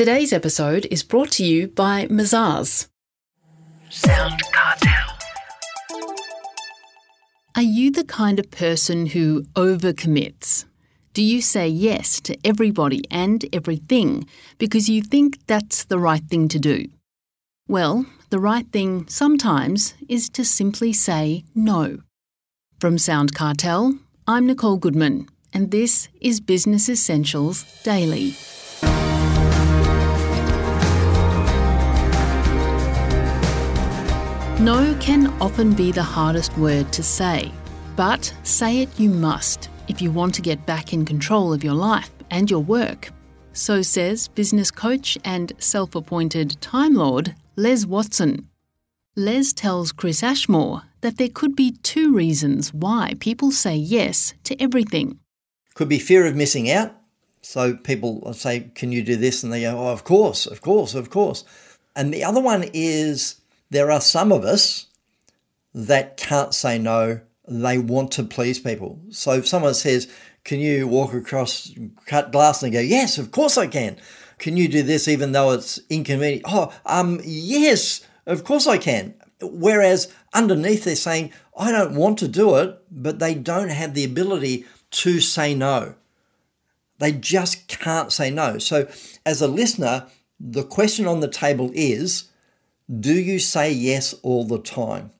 Today's episode is brought to you by Mazars. Sound Cartel. Are you the kind of person who overcommits? Do you say yes to everybody and everything because you think that's the right thing to do? Well, the right thing sometimes is to simply say no. From Sound Cartel, I'm Nicole Goodman, and this is Business Essentials Daily. No can often be the hardest word to say, but say it you must if you want to get back in control of your life and your work. So says business coach and self appointed Time Lord Les Watson. Les tells Chris Ashmore that there could be two reasons why people say yes to everything. Could be fear of missing out. So people say, Can you do this? And they go, Oh, of course, of course, of course. And the other one is there are some of us that can't say no. They want to please people. So if someone says, Can you walk across cut glass? And go, Yes, of course I can. Can you do this even though it's inconvenient? Oh, um, yes, of course I can. Whereas underneath they're saying, I don't want to do it, but they don't have the ability to say no. They just can't say no. So as a listener, the question on the table is do you say yes all the time?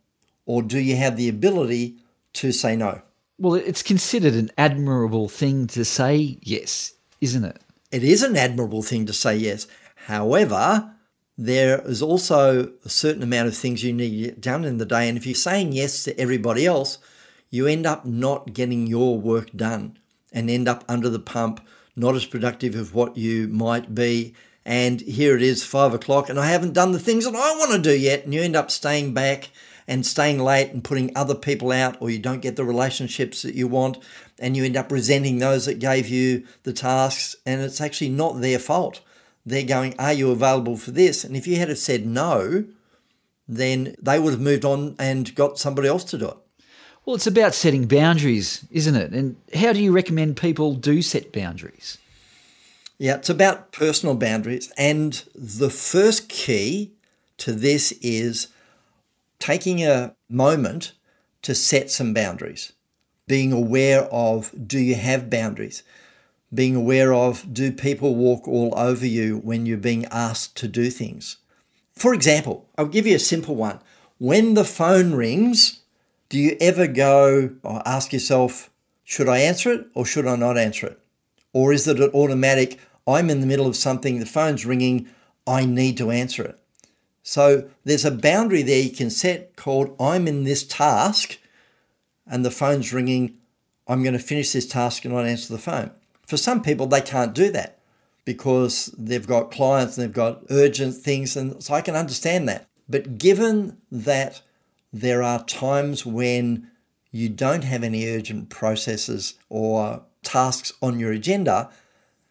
Or do you have the ability to say no? Well, it's considered an admirable thing to say yes, isn't it? It is an admirable thing to say yes. However, there is also a certain amount of things you need to get done in the day. And if you're saying yes to everybody else, you end up not getting your work done and end up under the pump, not as productive as what you might be and here it is five o'clock and I haven't done the things that I want to do yet. And you end up staying back and staying late and putting other people out, or you don't get the relationships that you want, and you end up resenting those that gave you the tasks, and it's actually not their fault. They're going, Are you available for this? And if you had have said no, then they would have moved on and got somebody else to do it. Well, it's about setting boundaries, isn't it? And how do you recommend people do set boundaries? Yeah, it's about personal boundaries. And the first key to this is taking a moment to set some boundaries, being aware of do you have boundaries? Being aware of do people walk all over you when you're being asked to do things? For example, I'll give you a simple one. When the phone rings, do you ever go or ask yourself, should I answer it or should I not answer it? Or is it an automatic, I'm in the middle of something, the phone's ringing, I need to answer it. So there's a boundary there you can set called I'm in this task and the phone's ringing, I'm going to finish this task and not answer the phone. For some people, they can't do that because they've got clients and they've got urgent things, and so I can understand that. But given that there are times when you don't have any urgent processes or tasks on your agenda,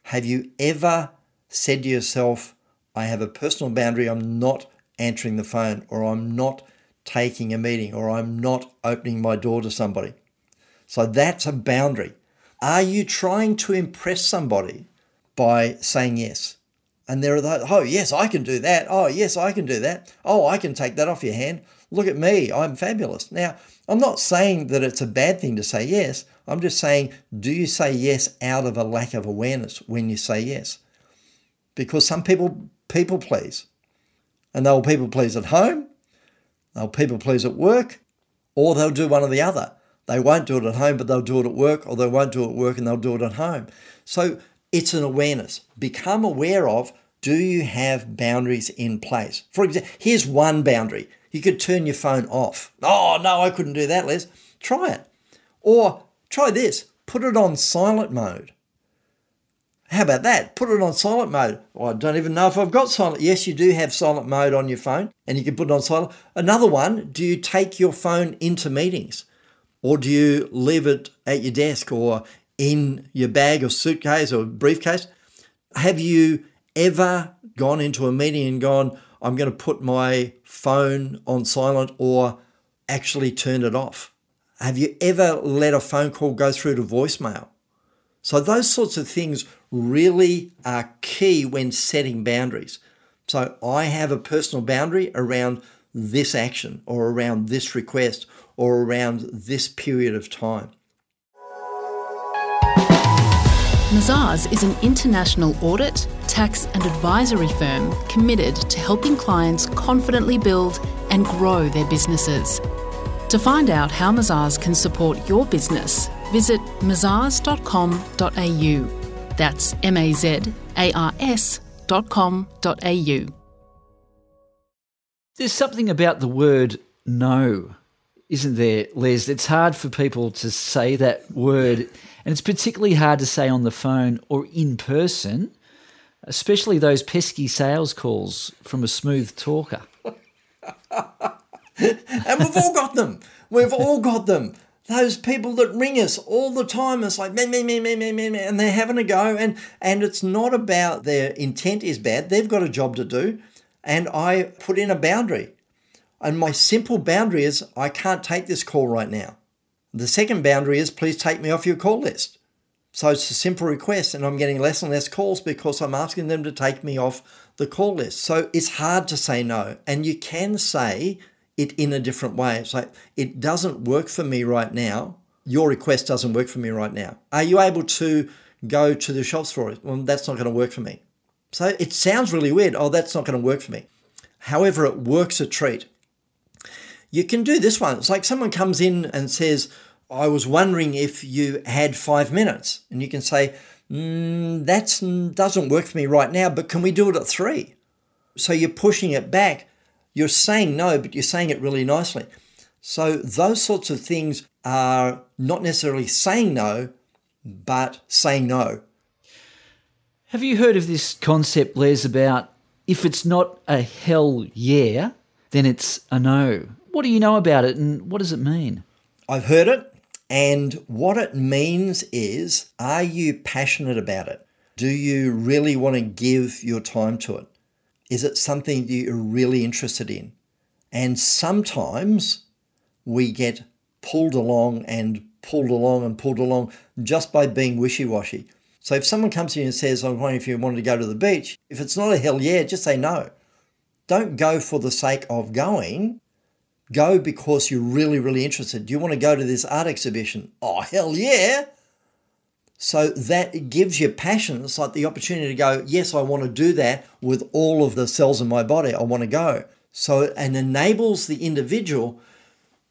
have you ever said to yourself, I have a personal boundary, I'm not answering the phone, or I'm not taking a meeting, or I'm not opening my door to somebody? So that's a boundary. Are you trying to impress somebody by saying yes? And there are those, oh, yes, I can do that. Oh, yes, I can do that. Oh, I can take that off your hand. Look at me, I'm fabulous. Now, I'm not saying that it's a bad thing to say yes. I'm just saying, do you say yes out of a lack of awareness when you say yes? Because some people people please. And they'll people please at home, they'll people please at work, or they'll do one or the other. They won't do it at home, but they'll do it at work, or they won't do it at work and they'll do it at home. So it's an awareness. Become aware of do you have boundaries in place? For example, here's one boundary. You could turn your phone off. Oh, no, I couldn't do that, Les. Try it. Or Try this put it on silent mode. How about that? Put it on silent mode. Well, I don't even know if I've got silent. Yes, you do have silent mode on your phone and you can put it on silent. Another one, do you take your phone into meetings or do you leave it at your desk or in your bag or suitcase or briefcase? Have you ever gone into a meeting and gone, I'm going to put my phone on silent or actually turn it off? Have you ever let a phone call go through to voicemail? So, those sorts of things really are key when setting boundaries. So I have a personal boundary around this action or around this request or around this period of time. Mazars is an international audit, tax, and advisory firm committed to helping clients confidently build and grow their businesses. To find out how Mazars can support your business, visit mazars.com.au. That's M A Z A R S.com.au. There's something about the word no, isn't there, Les? It's hard for people to say that word and it's particularly hard to say on the phone or in person, especially those pesky sales calls from a smooth talker. and we've all got them. We've all got them. Those people that ring us all the time, it's like me, me, me, me, me, me, me, and they're having a go. And and it's not about their intent is bad. They've got a job to do, and I put in a boundary. And my simple boundary is I can't take this call right now. The second boundary is please take me off your call list. So it's a simple request, and I'm getting less and less calls because I'm asking them to take me off the call list. So it's hard to say no, and you can say it in a different way. It's like, it doesn't work for me right now. Your request doesn't work for me right now. Are you able to go to the shops for it? Well, that's not going to work for me. So it sounds really weird. Oh, that's not going to work for me. However, it works a treat. You can do this one. It's like someone comes in and says, I was wondering if you had five minutes. And you can say, mm, that doesn't work for me right now, but can we do it at three? So you're pushing it back. You're saying no, but you're saying it really nicely. So those sorts of things are not necessarily saying no, but saying no. Have you heard of this concept, Les, about if it's not a hell yeah, then it's a no? What do you know about it and what does it mean? I've heard it, and what it means is are you passionate about it? Do you really want to give your time to it? Is it something that you're really interested in? And sometimes we get pulled along and pulled along and pulled along just by being wishy washy. So if someone comes to you and says, I'm wondering if you wanted to go to the beach, if it's not a hell yeah, just say no. Don't go for the sake of going. Go because you're really, really interested. Do you want to go to this art exhibition? Oh, hell yeah. So that gives you passion. It's like the opportunity to go, yes, I want to do that with all of the cells in my body. I want to go. So and enables the individual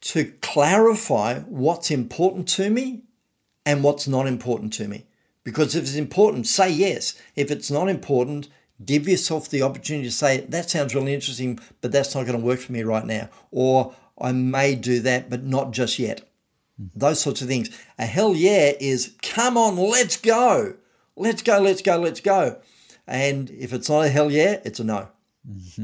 to clarify what's important to me and what's not important to me. Because if it's important, say yes. If it's not important, give yourself the opportunity to say, that sounds really interesting, but that's not going to work for me right now. Or I may do that, but not just yet. Mm-hmm. Those sorts of things. A hell yeah is, come on, let's go. Let's go, let's go, let's go. And if it's not a hell yeah, it's a no.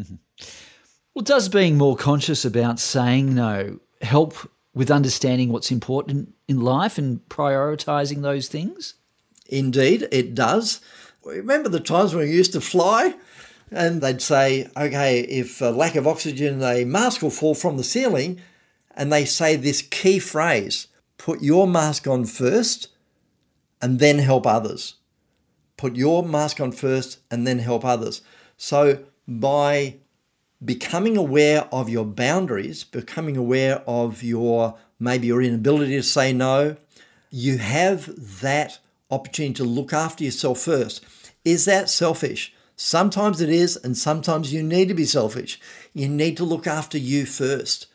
well, does being more conscious about saying no help with understanding what's important in life and prioritizing those things? Indeed, it does. Remember the times when we used to fly? And they'd say, okay, if a lack of oxygen, a mask will fall from the ceiling. And they say this key phrase put your mask on first and then help others. Put your mask on first and then help others. So by becoming aware of your boundaries, becoming aware of your maybe your inability to say no, you have that opportunity to look after yourself first. Is that selfish? Sometimes it is, and sometimes you need to be selfish. You need to look after you first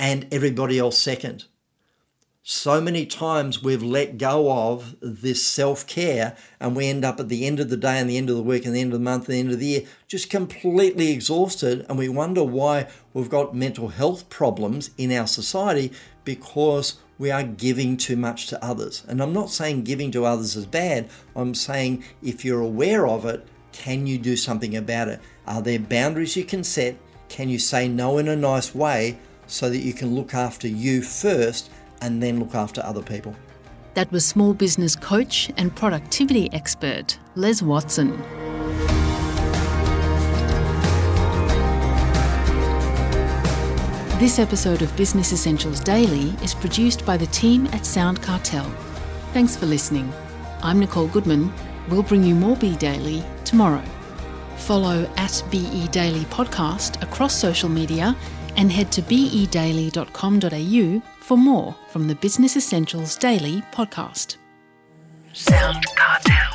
and everybody else second. So many times we've let go of this self care, and we end up at the end of the day, and the end of the week, and the end of the month, and the end of the year, just completely exhausted. And we wonder why we've got mental health problems in our society because we are giving too much to others. And I'm not saying giving to others is bad, I'm saying if you're aware of it, can you do something about it? Are there boundaries you can set? Can you say no in a nice way so that you can look after you first and then look after other people? That was small business coach and productivity expert Les Watson. This episode of Business Essentials Daily is produced by the team at Sound Cartel. Thanks for listening. I'm Nicole Goodman We'll bring you more BE Daily tomorrow. Follow at BE Daily Podcast across social media and head to bedaily.com.au for more from the Business Essentials Daily podcast. Sound Cartel.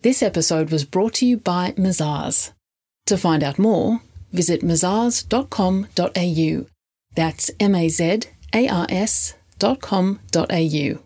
This episode was brought to you by Mazars. To find out more, visit mazars.com.au. That's M A Z A R S dot com dot au.